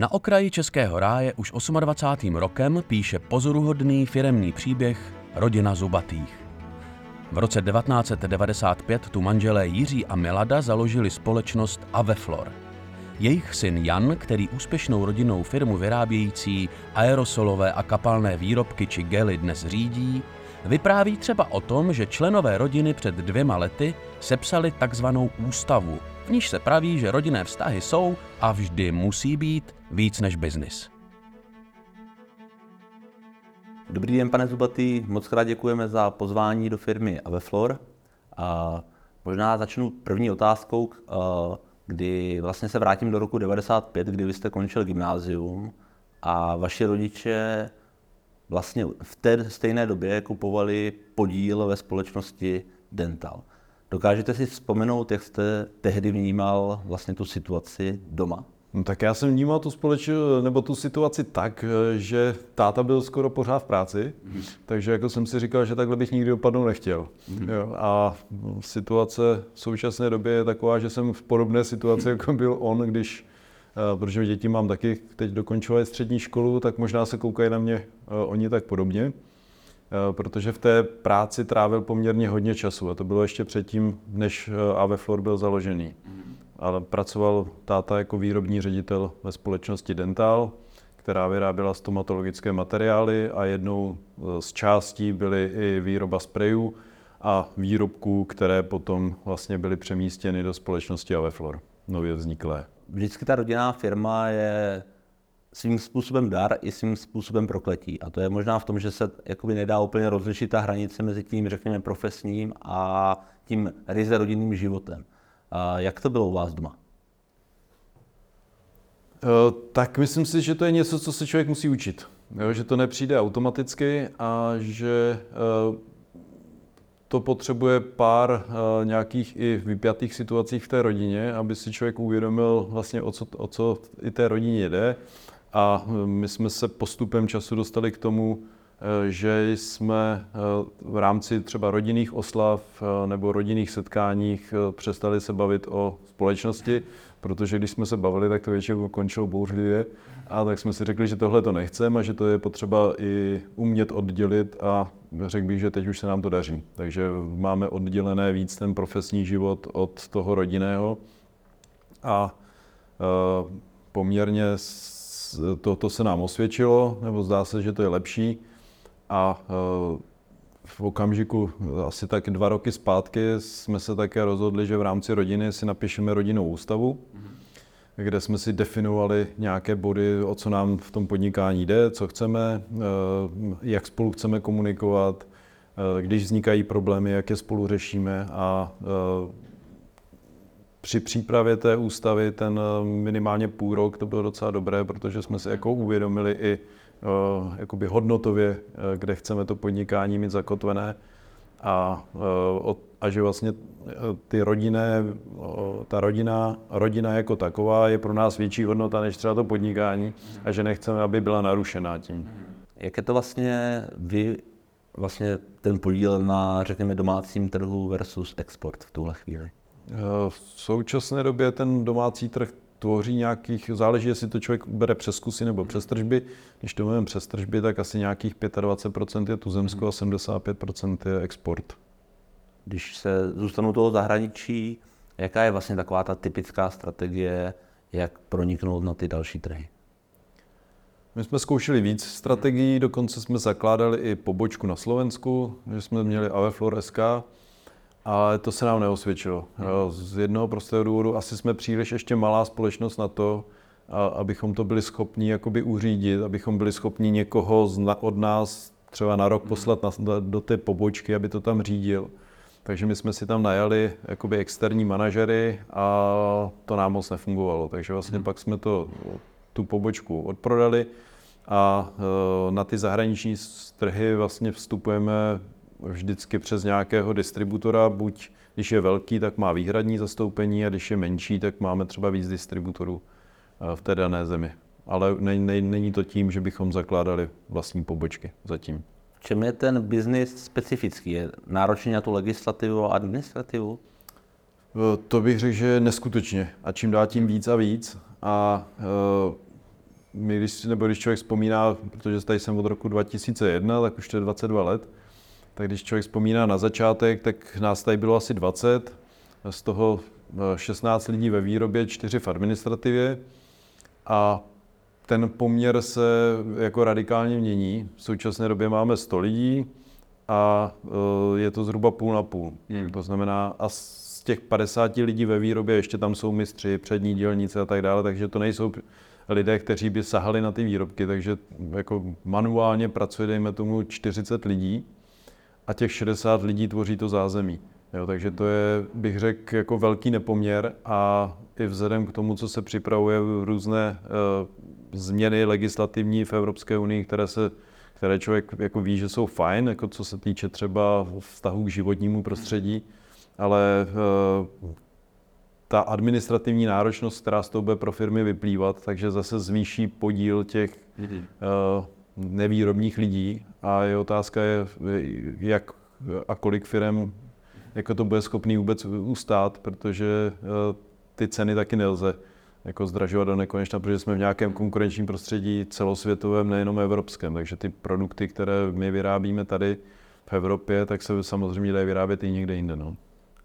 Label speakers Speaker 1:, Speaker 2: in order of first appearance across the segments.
Speaker 1: Na okraji Českého ráje už 28. rokem píše pozoruhodný firemní příběh Rodina Zubatých. V roce 1995 tu manželé Jiří a Milada založili společnost Aveflor. Jejich syn Jan, který úspěšnou rodinnou firmu vyrábějící aerosolové a kapalné výrobky či gely dnes řídí, vypráví třeba o tom, že členové rodiny před dvěma lety sepsali takzvanou ústavu, v níž se praví, že rodinné vztahy jsou a vždy musí být víc než biznis.
Speaker 2: Dobrý den, pane Zubatý, moc krát děkujeme za pozvání do firmy Aveflor. A možná začnu první otázkou, kdy vlastně se vrátím do roku 95, kdy vy jste končil gymnázium a vaši rodiče vlastně v té stejné době kupovali podíl ve společnosti Dental. Dokážete si vzpomenout, jak jste tehdy vnímal vlastně tu situaci doma?
Speaker 3: No, tak já jsem vnímal tu společ, nebo tu situaci tak, že táta byl skoro pořád v práci, mm. takže jako jsem si říkal, že takhle bych nikdy dopadnout nechtěl. Mm. Jo, a situace v současné době je taková, že jsem v podobné situaci, jako byl on, když, protože děti mám taky, teď dokončovat střední školu, tak možná se koukají na mě eh, oni tak podobně. Eh, protože v té práci trávil poměrně hodně času a to bylo ještě předtím, než Aveflor byl založený. Ale pracoval táta jako výrobní ředitel ve společnosti Dental, která vyráběla stomatologické materiály a jednou eh, z částí byly i výroba sprejů a výrobků, které potom vlastně byly přemístěny do společnosti Aveflor, nově vzniklé.
Speaker 2: Vždycky ta rodinná firma je svým způsobem dar i svým způsobem prokletí. A to je možná v tom, že se jakoby nedá úplně rozlišit ta hranice mezi tím, řekněme, profesním a tím ryze rodinným životem. A jak to bylo u vás doma?
Speaker 3: Eh, tak myslím si, že to je něco, co se člověk musí učit. Že to nepřijde automaticky a že eh, to potřebuje pár eh, nějakých i vypjatých situací v té rodině, aby si člověk uvědomil vlastně, o co, o co i té rodině jde a eh, my jsme se postupem času dostali k tomu, eh, že jsme v rámci třeba rodinných oslav nebo rodinných setkáních přestali se bavit o společnosti, protože když jsme se bavili, tak to většinou končilo bouřlivě. A tak jsme si řekli, že tohle to nechceme a že to je potřeba i umět oddělit a řekl bych, že teď už se nám to daří. Takže máme oddělené víc ten profesní život od toho rodinného a poměrně to, to se nám osvědčilo, nebo zdá se, že to je lepší. A e, v okamžiku, asi tak dva roky zpátky, jsme se také rozhodli, že v rámci rodiny si napíšeme rodinnou ústavu, mm-hmm. Kde jsme si definovali nějaké body, o co nám v tom podnikání jde, co chceme, e, jak spolu chceme komunikovat, e, když vznikají problémy, jak je spolu řešíme a při přípravě té ústavy ten eh, minimálně půl rok to bylo docela dobré, protože jsme si jako uvědomili i jakoby hodnotově, kde chceme to podnikání mít zakotvené a, uh, a že vlastně ty rodinné, ta rodina, rodina jako taková je pro nás větší hodnota než třeba to podnikání a že nechceme, aby byla narušená tím.
Speaker 2: Jak je to vlastně vy, vlastně ten podíl na, řekněme, domácím trhu versus export v tuhle chvíli?
Speaker 3: V současné době ten domácí trh tvoří nějakých, záleží, jestli to člověk bere přes kusy nebo přes tržby. Když to máme přes tržby, tak asi nějakých 25% je tuzemsko a 75% je export.
Speaker 2: Když se zůstanu toho zahraničí, jaká je vlastně taková ta typická strategie, jak proniknout na ty další trhy?
Speaker 3: My jsme zkoušeli víc strategií, dokonce jsme zakládali i pobočku na Slovensku, že jsme měli Aveflor SK, ale to se nám neosvědčilo. Z jednoho prostého důvodu asi jsme příliš ještě malá společnost na to, abychom to byli schopni jakoby uřídit, abychom byli schopni někoho od nás třeba na rok poslat do té pobočky, aby to tam řídil. Takže my jsme si tam najali jakoby externí manažery a to nám moc nefungovalo. Takže vlastně hmm. pak jsme to, tu pobočku odprodali a e, na ty zahraniční trhy vlastně vstupujeme vždycky přes nějakého distributora, buď když je velký, tak má výhradní zastoupení a když je menší, tak máme třeba víc distributorů eh, v té dané zemi. Ale ne, ne, není to tím, že bychom zakládali vlastní pobočky zatím.
Speaker 2: Čem je ten biznis specifický? Je náročný na tu legislativu a administrativu?
Speaker 3: Eh, to bych řekl, že neskutečně. A čím dál tím víc a víc. A my, když, nebo když člověk vzpomíná, protože tady jsem od roku 2001, tak už to je 22 let, tak když člověk vzpomíná na začátek, tak nás tady bylo asi 20, z toho 16 eh, lidí ve výrobě, 4 v administrativě a ten poměr se jako radikálně mění. V současné době máme 100 lidí a eh, je to zhruba půl na půl. Hmm. To znamená, a z těch 50 lidí ve výrobě ještě tam jsou mistři, přední dělníci a tak dále, takže to nejsou lidé, kteří by sahali na ty výrobky, takže jako manuálně pracuje, dejme tomu, 40 lidí a těch 60 lidí tvoří to zázemí. Jo, takže to je, bych řekl, jako velký nepoměr a i vzhledem k tomu, co se připravuje různé uh, změny legislativní v Evropské unii, které, se, které člověk jako ví, že jsou fajn, jako co se týče třeba vztahu k životnímu prostředí, ale uh, ta administrativní náročnost, která z toho bude pro firmy vyplývat, takže zase zvýší podíl těch uh, nevýrobních lidí a je otázka, je, jak a kolik firm jako to bude schopný vůbec ustát, protože uh, ty ceny taky nelze jako zdražovat do nekonečna, protože jsme v nějakém konkurenčním prostředí celosvětovém, nejenom evropském. Takže ty produkty, které my vyrábíme tady v Evropě, tak se samozřejmě dají vyrábět i někde jinde. No.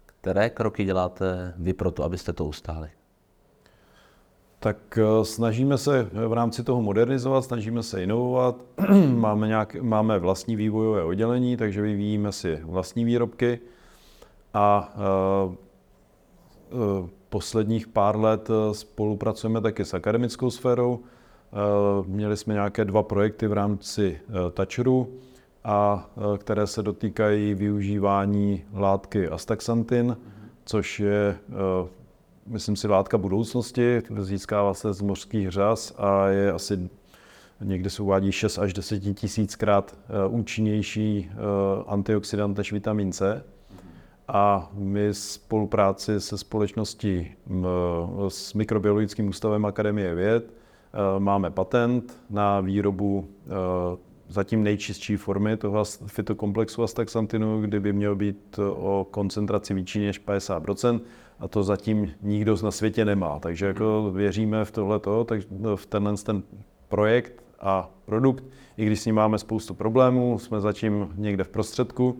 Speaker 2: Které kroky děláte vy pro to, abyste to ustáli?
Speaker 3: Tak eh, snažíme se v rámci toho modernizovat, snažíme se inovovat. máme, nějak, máme vlastní vývojové oddělení, takže vyvíjíme si vlastní výrobky. A uh, uh, posledních pár let spolupracujeme taky s akademickou sférou. Měli jsme nějaké dva projekty v rámci Toucheru, a e, které se dotýkají využívání látky astaxantin, což je, e, myslím si, látka budoucnosti, získává se z mořských řas a je asi někde se uvádí 6 až 10 tisíckrát e, účinnější antioxidant než vitamin C. A my spolupráci se společností s Mikrobiologickým ústavem Akademie věd máme patent na výrobu zatím nejčistší formy toho fitokomplexu astaxantinu, kdyby měl být o koncentraci větší než 50%, a to zatím nikdo na světě nemá. Takže jako věříme v tohleto, tak v tenhle ten projekt a produkt, i když s ním máme spoustu problémů, jsme zatím někde v prostředku,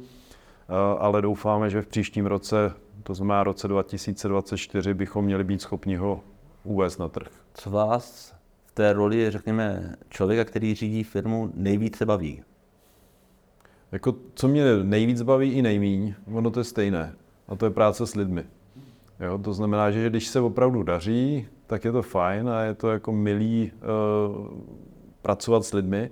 Speaker 3: ale doufáme, že v příštím roce, to znamená roce 2024, bychom měli být schopni ho uvést na trh.
Speaker 2: Co vás té roli, řekněme, člověka, který řídí firmu, nejvíce baví?
Speaker 3: Jako, co mě nejvíc baví i nejmíň, ono to je stejné. A to je práce s lidmi. Jo, to znamená, že když se opravdu daří, tak je to fajn a je to jako milý uh, pracovat s lidmi.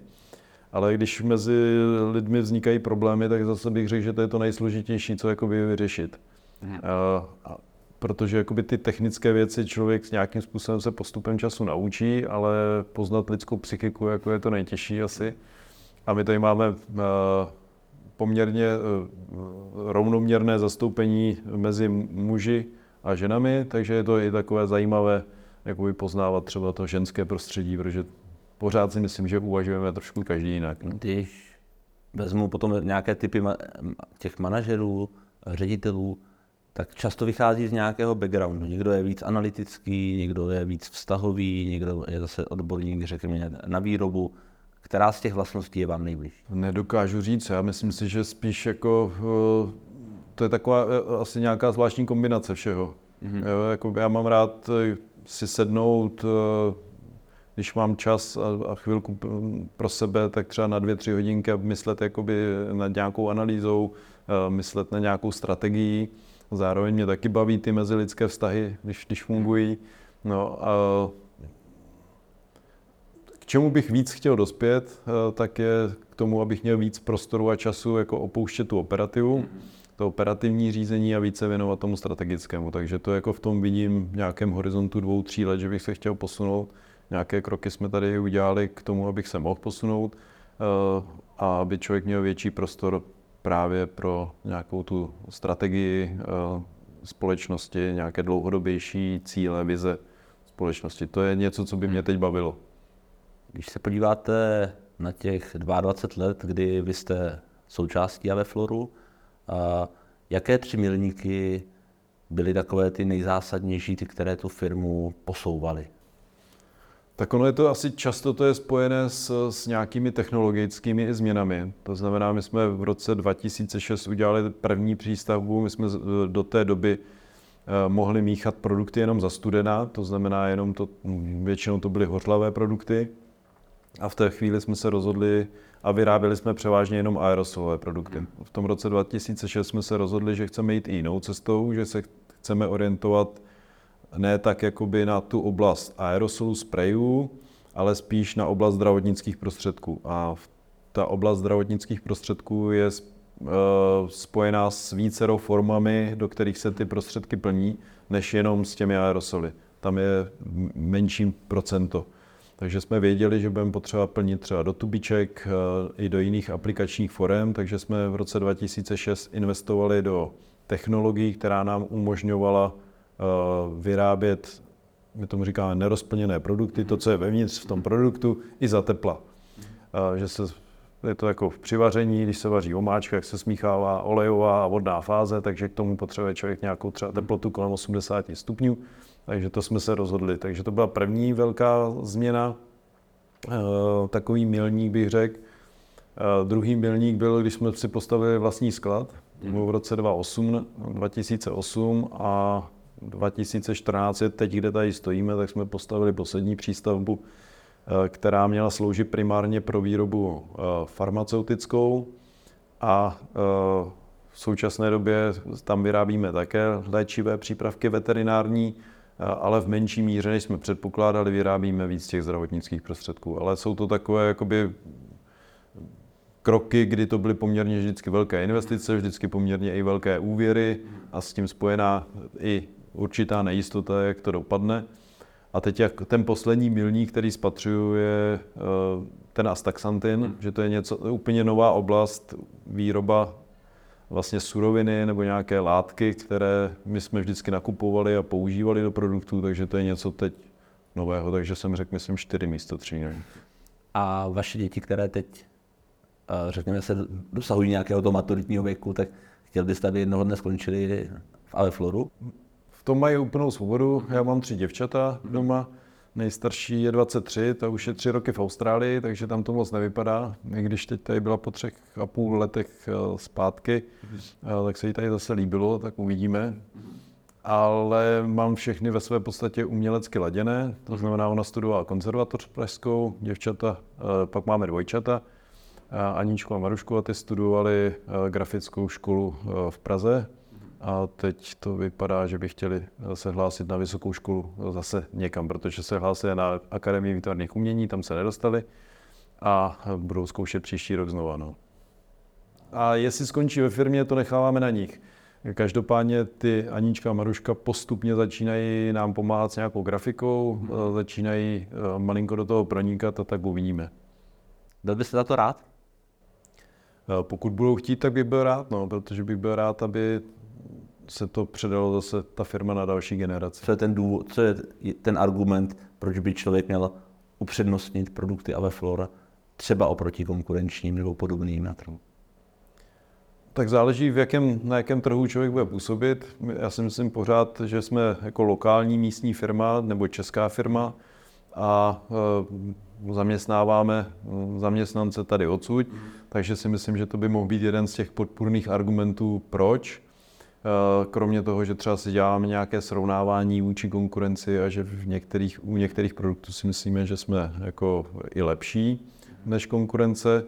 Speaker 3: Ale když mezi lidmi vznikají problémy, tak zase bych řekl, že to je to nejsložitější, co jako vyřešit. Uh, protože jakoby ty technické věci člověk s nějakým způsobem se postupem času naučí, ale poznat lidskou psychiku jako je to nejtěžší asi. A my tady máme uh, poměrně uh, rovnoměrné zastoupení mezi muži a ženami, takže je to i takové zajímavé jakoby poznávat třeba to ženské prostředí, protože pořád si myslím, že uvažujeme trošku každý jinak.
Speaker 2: Když vezmu potom nějaké typy těch manažerů, ředitelů, tak často vychází z nějakého backgroundu. Někdo je víc analytický, někdo je víc vztahový, někdo je zase odborník, řekněme, na výrobu. Která z těch vlastností je vám nejbližší?
Speaker 3: Nedokážu říct, já myslím si, že spíš jako eh, to je taková eh, asi nějaká zvláštní kombinace všeho. Mm-hmm. Jako já mám rád si sednout, když mám čas a, a chvilku pro sebe, tak třeba na dvě, tři hodinky myslet jakoby nad nějakou analýzou, myslet na nějakou strategii. Zároveň mě taky baví ty mezilidské vztahy, když, když fungují. No a k čemu bych víc chtěl dospět, eh, tak je k tomu, abych měl víc prostoru a času jako opouštět tu operativu, to operativní řízení a více věnovat tomu strategickému. Takže to jako v tom vidím v nějakém horizontu dvou, tří let, že bych se chtěl posunout. Nějaké kroky jsme tady udělali k tomu, abych se mohl posunout eh, a aby člověk měl větší prostor právě pro nějakou tu strategii eh, společnosti, nějaké dlouhodobější cíle, vize společnosti. To je něco, co by mě teď bavilo.
Speaker 2: Když se podíváte na těch 22 let, kdy vy jste součástí Avefloru, a jaké tři milníky byly takové ty nejzásadnější, ty, které tu firmu posouvaly?
Speaker 3: Tak ono je to asi často to je spojené s, s nějakými technologickými změnami. To znamená, my jsme v roce 2006 udělali první přístavbu, my jsme do té doby eh, mohli míchat produkty jenom za studena, to znamená jenom to, většinou to byly hořlavé produkty. A v té chvíli jsme se rozhodli a vyráběli jsme převážně jenom aerosolové produkty. V tom roce 2006 jsme se rozhodli, že chceme jít i jinou cestou, že se chceme orientovat ne tak jakoby na tu oblast aerosolu sprejů, ale spíš na oblast zdravotnických prostředků. A ta oblast zdravotnických prostředků je eh, spojená s vícerou formami, do kterých se ty prostředky plní, než jenom s těmi aerosoly. Tam je menší procento. Takže jsme věděli, že budeme potřeba plnit třeba do tubiček eh, i do jiných aplikačních forem, takže jsme v roce 2006 investovali do technologií, která nám umožňovala vyrábět, my tomu říkáme nerozplněné produkty, to, co je vevnitř v tom produktu, i za tepla. Eh, že se, je to jako v přivaření, když se vaří omáčka, jak se smíchává olejová a vodná fáze, takže k tomu potřebuje člověk nějakou třeba teplotu kolem 80 stupňů. Takže to jsme se rozhodli. Takže to byla první velká změna, eh, takový milník bych řekl. Eh, druhý milník byl, když jsme si postavili vlastní sklad, v roce 2008, 2008 a 2014 teď, kde tady stojíme, tak jsme postavili poslední přístavbu, eh, která měla sloužit primárně pro výrobu farmaceutickou a v současné době tam vyrábíme také léčivé přípravky veterinární, ale v menší míře, než jsme předpokládali, vyrábíme víc těch zdravotnických prostředků. Ale jsou to takové jakoby kroky, kdy to byly poměrně vždycky velké investice, vždycky poměrně i velké úvěry a s tím spojená i určitá nejistota, jak to dopadne. A teď jak ten poslední milník, který spatřuju, je eh, ten astaxantin, že to je něco úplně nová oblast, výroba vlastně suroviny nebo nějaké látky, které my jsme vždycky nakupovali a používali do produktů, takže to je něco teď nového, takže jsem řekl, myslím, čtyři místo tři.
Speaker 2: A vaše děti, které teď, eh, řekněme, se dosahují nějakého toho maturitního věku, tak chtěl byste, aby jednoho dne skončili v Avefloru?
Speaker 3: Tom mají úplnou svobodu. Já mám tři děvčata doma. Nejstarší je 23, ta už je tři roky v Austrálii, takže tam to moc nevypadá. I když teď tady byla po třech a půl letech eh, zpátky, mm-hmm. tak se jí tady zase líbilo, tak uvidíme. Ale mám všechny ve své podstatě umělecky laděné, to znamená, ona studovala konzervatoř pražskou, děvčata, eh, pak máme dvojčata, Aničku a Marušku a ty studovali grafickou školu v Praze a teď to vypadá, že by chtěli se hlásit na vysokou školu zase někam, protože se hlásili na Akademii výtvarných umění, tam se nedostali a budou zkoušet příští rok znova. No. A jestli skončí ve firmě, to necháváme na nich. Každopádně ty Anička a Maruška postupně začínají nám pomáhat s nějakou grafikou, hmm. začínají eh, malinko do toho pronikat a tak uvidíme.
Speaker 2: Byl byste za to rád?
Speaker 3: Eh, pokud budou chtít, tak bych byl rád, no, protože bych byl rád, aby se to předalo zase ta firma na další generaci.
Speaker 2: Co je ten důvod, co je ten argument, proč by člověk měl upřednostnit produkty Aveflora třeba oproti konkurenčním nebo podobným na trhu?
Speaker 3: Tak záleží, v jakém, na jakém trhu člověk bude působit. Já si myslím pořád, že jsme jako lokální místní firma nebo česká firma a e, zaměstnáváme e, zaměstnance tady odsud, takže si myslím, že to by mohl být jeden z těch podpůrných argumentů, proč. Eh, kromě toho, že třeba si děláme nějaké srovnávání vůči konkurenci a že v některých, u některých produktů si myslíme, že jsme jako i lepší než konkurence,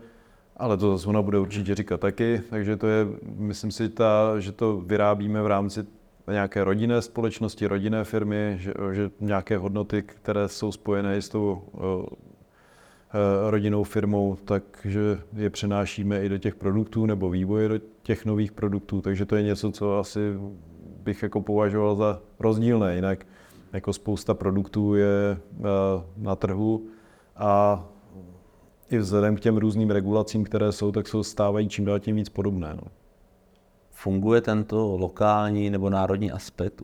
Speaker 3: ale to zase ona bude určitě říkat taky, takže to je, myslím si, ta, že to vyrábíme v rámci nějaké rodinné společnosti, rodinné firmy, že, že nějaké hodnoty, které jsou spojené s tou eh, rodinnou firmou, takže je přenášíme i do těch produktů nebo vývoje do těch nových produktů, takže to je něco, co asi bych jako považoval za rozdílné. Jinak jako spousta produktů je eh, na trhu a i vzhledem k těm různým regulacím, které jsou, tak jsou stávají čím dál tím víc podobné. No.
Speaker 2: Funguje tento lokální nebo národní aspekt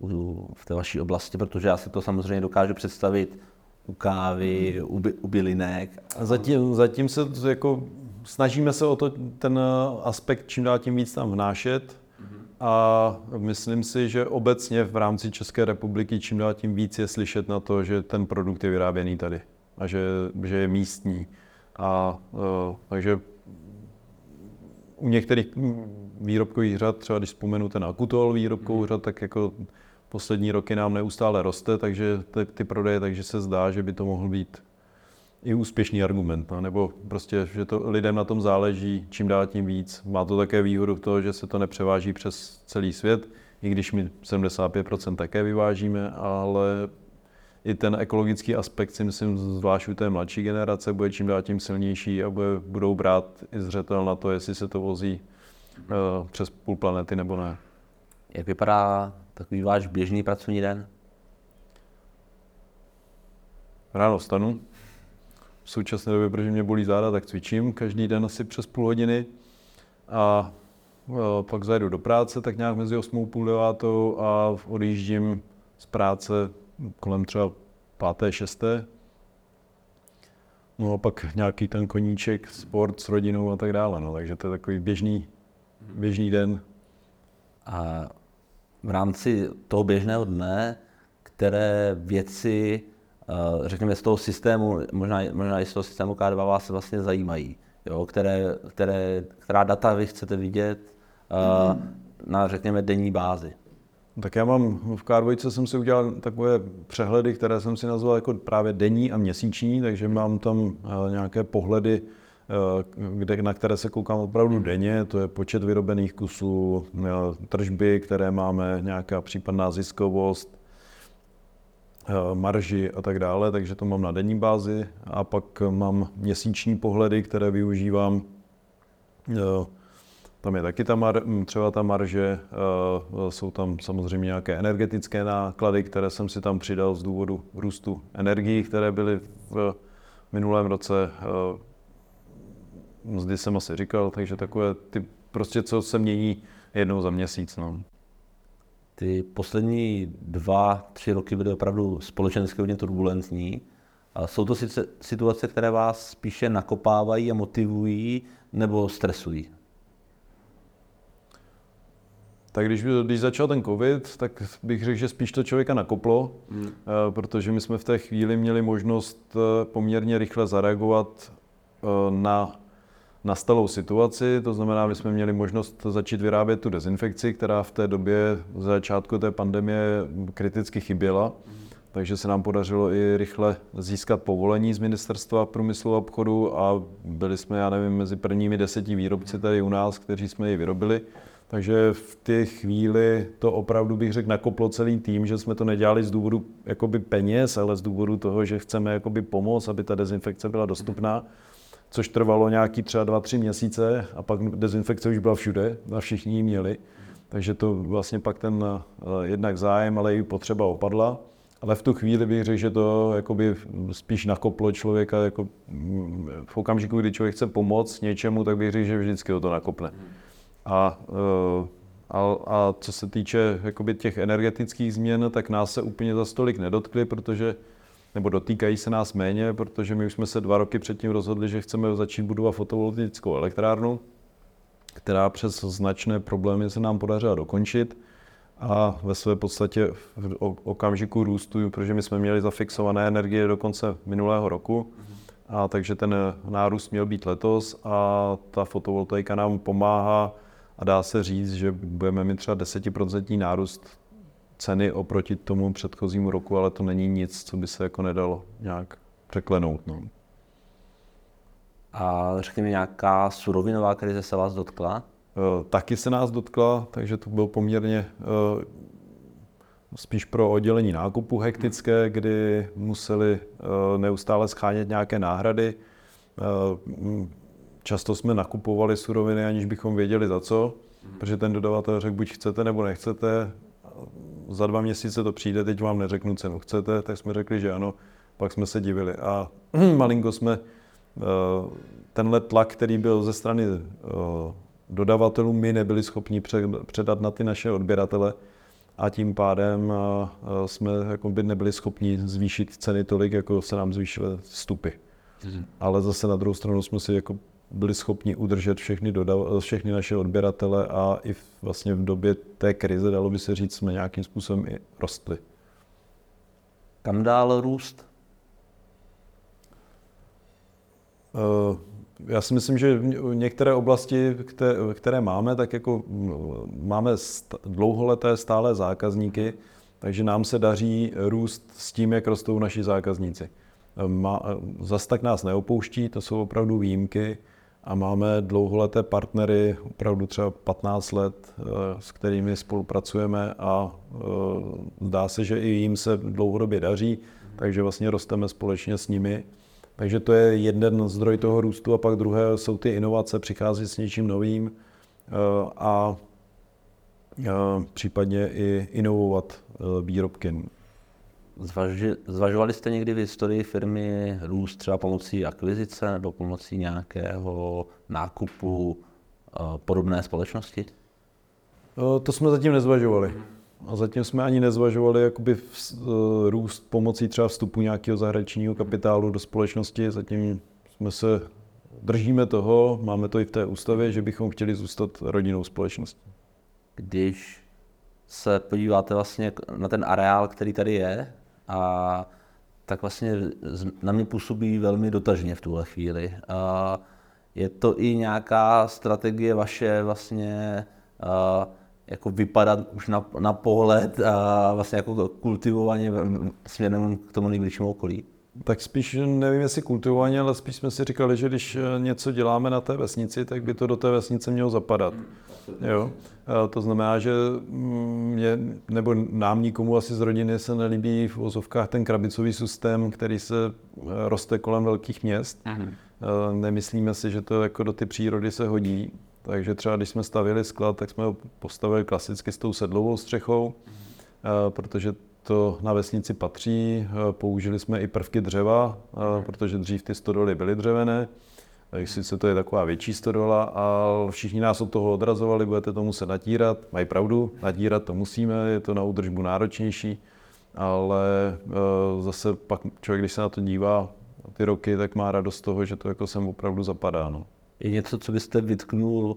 Speaker 2: v té vaší oblasti, protože já si to samozřejmě dokážu představit u kávy, u, by, u bylinek.
Speaker 3: Zatím, zatím se jako snažíme se o to ten aspekt čím dál tím víc tam vnášet a myslím si, že obecně v rámci České republiky čím dál tím víc je slyšet na to, že ten produkt je vyráběný tady. a že, že je místní. A uh, takže u některých výrobkových řad, třeba když vzpomenu ten Akutol výrobkový mhm. řad, tak jako poslední roky nám neustále roste, takže ty, ty prodeje, takže se zdá, že by to mohl být i úspěšný argument, no, nebo prostě, že to lidem na tom záleží, čím dál tím víc. Má to také výhodu v toho, že se to nepřeváží přes celý svět, i když my 75% také vyvážíme, ale i ten ekologický aspekt si myslím, zvlášť u té mladší generace, bude čím dál tím silnější a bude, budou brát i zřetel na to, jestli se to vozí uh, přes půl planety nebo ne.
Speaker 2: Jak vypadá takový váš běžný pracovní den?
Speaker 3: Ráno stanu. V současné době, protože mě bolí záda, tak cvičím každý den asi přes půl hodiny. A e, pak zajdu do práce, tak nějak mezi 8 půl devátou a odjíždím z práce kolem třeba páté, šesté. No a pak nějaký ten koníček, sport s rodinou a tak dále. No. Takže to je takový běžný, běžný den.
Speaker 2: A v rámci toho běžného dne, které věci, eh, řekněme, z toho systému, možná, možná i z toho systému K2 vás vlastně zajímají, jo, které, které, která data vy chcete vidět uh, na, řekněme, denní bázi.
Speaker 3: Tak já mám v K2 jsem si udělal takové přehledy, které jsem si nazval jako právě denní a měsíční, takže mám tam eh, nějaké pohledy, kde, na které se koukám opravdu denně, to je počet vyrobených kusů, eh, tržby, které máme, nějaká případná ziskovost, eh, marži a tak dále, takže to mám na denní bázi a pak mám měsíční pohledy, které využívám. Tam je taky ta mar, hm, třeba ta marže, jsou tam samozřejmě nějaké energetické náklady, které jsem si tam přidal z důvodu růstu energií, které byly v minulém roce mzdy jsem asi říkal, takže takové ty prostě, co se mění jednou za měsíc. No.
Speaker 2: Ty poslední dva, tři roky byly opravdu společensky hodně turbulentní. A jsou to sice situace, které vás spíše nakopávají a motivují nebo stresují?
Speaker 3: Tak když, když začal ten covid, tak bych řekl, že spíš to člověka nakoplo, hmm. protože my jsme v té chvíli měli možnost eh, poměrně rychle zareagovat eh, na nastalou situaci, to znamená, že jsme měli možnost začít vyrábět tu dezinfekci, která v té době za začátku té pandemie kriticky chyběla. Takže se nám podařilo i rychle získat povolení z Ministerstva průmyslu a obchodu a byli jsme, já nevím, mezi prvními deseti výrobci tady u nás, kteří jsme ji vyrobili. Takže v té chvíli to opravdu bych řekl nakoplo celý tým, že jsme to nedělali z důvodu jakoby peněz, ale z důvodu toho, že chceme jakoby pomoct, aby ta dezinfekce byla dostupná což trvalo nějaký třeba dva, tři měsíce a pak dezinfekce už byla všude a všichni ji měli. Takže to vlastně pak ten uh, jednak zájem, ale i potřeba opadla. Ale v tu chvíli bych řekl, že to jakoby spíš nakoplo člověka jako mm, v okamžiku, kdy člověk chce pomoct něčemu, tak bych řekl, že vždycky ho to nakopne. A, uh, a, a co se týče jakoby těch energetických změn, tak nás se úplně za stolik nedotkly, protože nebo dotýkají se nás méně, protože my už jsme se dva roky předtím rozhodli, že chceme začít budovat fotovoltaickou elektrárnu, která přes značné problémy se nám podařila dokončit a ve své podstatě v okamžiku růstu, protože my jsme měli zafixované energie do konce minulého roku, a takže ten nárůst měl být letos a ta fotovoltaika nám pomáhá a dá se říct, že budeme mít třeba 10% nárůst ceny oproti tomu předchozímu roku, ale to není nic, co by se jako nedalo nějak překlenout. No.
Speaker 2: A řekněme, nějaká surovinová krize se vás dotkla?
Speaker 3: E, taky se nás dotkla, takže to bylo poměrně e, spíš pro oddělení nákupu hektické, kdy museli e, neustále schánět nějaké náhrady. Často jsme nakupovali suroviny, aniž bychom věděli za co, protože ten dodavatel řekl, buď chcete nebo nechcete, za dva měsíce to přijde, teď vám neřeknu cenu. Chcete? Tak jsme řekli, že ano. Pak jsme se divili. A malinko jsme eh, tenhle tlak, který byl ze strany eh, dodavatelů, my nebyli schopni předat na ty naše odběratele a tím pádem eh, jsme jako by nebyli schopni zvýšit ceny tolik, jako se nám zvýšily vstupy. Mhm. Ale zase na druhou stranu jsme si jako byli schopni udržet všechny, dodav, všechny naše odběratele a i vlastně v době té krize, dalo by se říct, jsme nějakým způsobem i rostli.
Speaker 2: Kam dál růst?
Speaker 3: Uh, já si myslím, že některé oblasti, které, které máme, tak jako máme dlouholeté stále zákazníky, takže nám se daří růst s tím, jak rostou naši zákazníci. Má, zas tak nás neopouští, to jsou opravdu výjimky a máme dlouholeté partnery, opravdu třeba 15 let, eh, s kterými spolupracujeme a eh, zdá se, že i jim se dlouhodobě daří, takže vlastně rosteme společně s nimi. Takže to je jeden zdroj toho růstu a pak druhé jsou ty inovace, přichází s něčím novým eh, a případně i inovovat výrobky.
Speaker 2: Zvaži, zvažovali jste někdy v historii firmy růst třeba pomocí akvizice nebo pomocí nějakého nákupu podobné společnosti?
Speaker 3: To jsme zatím nezvažovali. A zatím jsme ani nezvažovali jakoby růst pomocí třeba vstupu nějakého zahraničního kapitálu do společnosti. Zatím jsme se držíme toho, máme to i v té ústavě, že bychom chtěli zůstat rodinnou společností.
Speaker 2: Když se podíváte vlastně na ten areál, který tady je, a tak vlastně na mě působí velmi dotažně v tuhle chvíli. A je to i nějaká strategie vaše vlastně jako vypadat už na, na pohled a vlastně jako kultivovaně směrem k tomu nejbližšímu okolí?
Speaker 3: Tak spíš nevím, jestli kultivovaně, ale spíš jsme si říkali, že když eh, něco děláme na té vesnici, tak by to do té vesnice mělo zapadat. Jo? To znamená, že mě, nebo nám nikomu asi z rodiny se nelíbí v ozovkách ten krabicový systém, který se eh, roste kolem velkých měst. Aha. Eh, nemyslíme si, že to jako do ty přírody se hodí. Takže třeba když jsme stavili sklad, tak jsme ho postavili klasicky s tou sedlovou střechou, protože to na vesnici patří. Použili jsme i prvky dřeva, protože dřív ty stodoly byly dřevěné. Tak sice to je taková větší stodola, ale všichni nás od toho odrazovali, budete to muset natírat. Mají pravdu, natírat to musíme, je to na údržbu náročnější, ale zase pak člověk, když se na to dívá ty roky, tak má radost z toho, že to jako sem opravdu zapadá. No.
Speaker 2: Je něco, co byste vytknul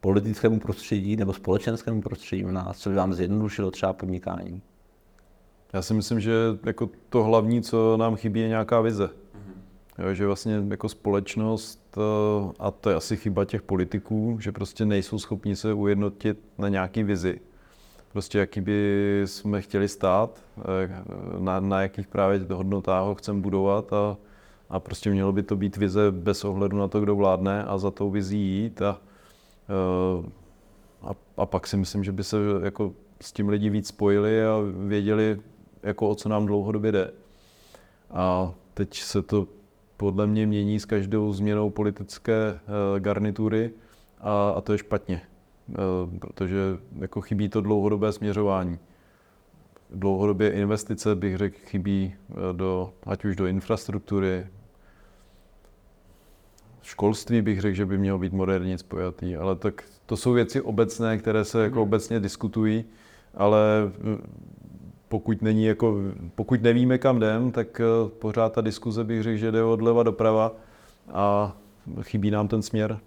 Speaker 2: politickému prostředí nebo společenskému prostředí u nás, co by vám zjednodušilo třeba podnikání?
Speaker 3: Já si myslím, že jako to hlavní, co nám chybí, je nějaká vize. Jo, že vlastně jako společnost, eh, a to je asi chyba těch politiků, že prostě nejsou schopni se ujednotit na nějaký vizi. Prostě jaký by jsme chtěli stát, eh, na, na jakých právě hodnotách ho chceme budovat a, a prostě mělo by to být vize bez ohledu na to, kdo vládne a za tou vizí jít a, eh, a, a pak si myslím, že by se jako s tím lidi víc spojili a věděli, jako o co nám dlouhodobě jde. A teď se to podle mě mění s každou změnou politické eh, garnitury a, a to je špatně, eh, protože jako chybí to dlouhodobé směřování. Dlouhodobě investice bych řekl chybí eh, do, ať už do infrastruktury, školství bych řekl, že by mělo být moderně spojatý, ale tak to jsou věci obecné, které se jako mhm. obecně diskutují, ale pokud, není jako, pokud nevíme, kam jdem, tak eh, pořád ta diskuze bych řekl, že jde odleva doprava a chybí nám ten směr.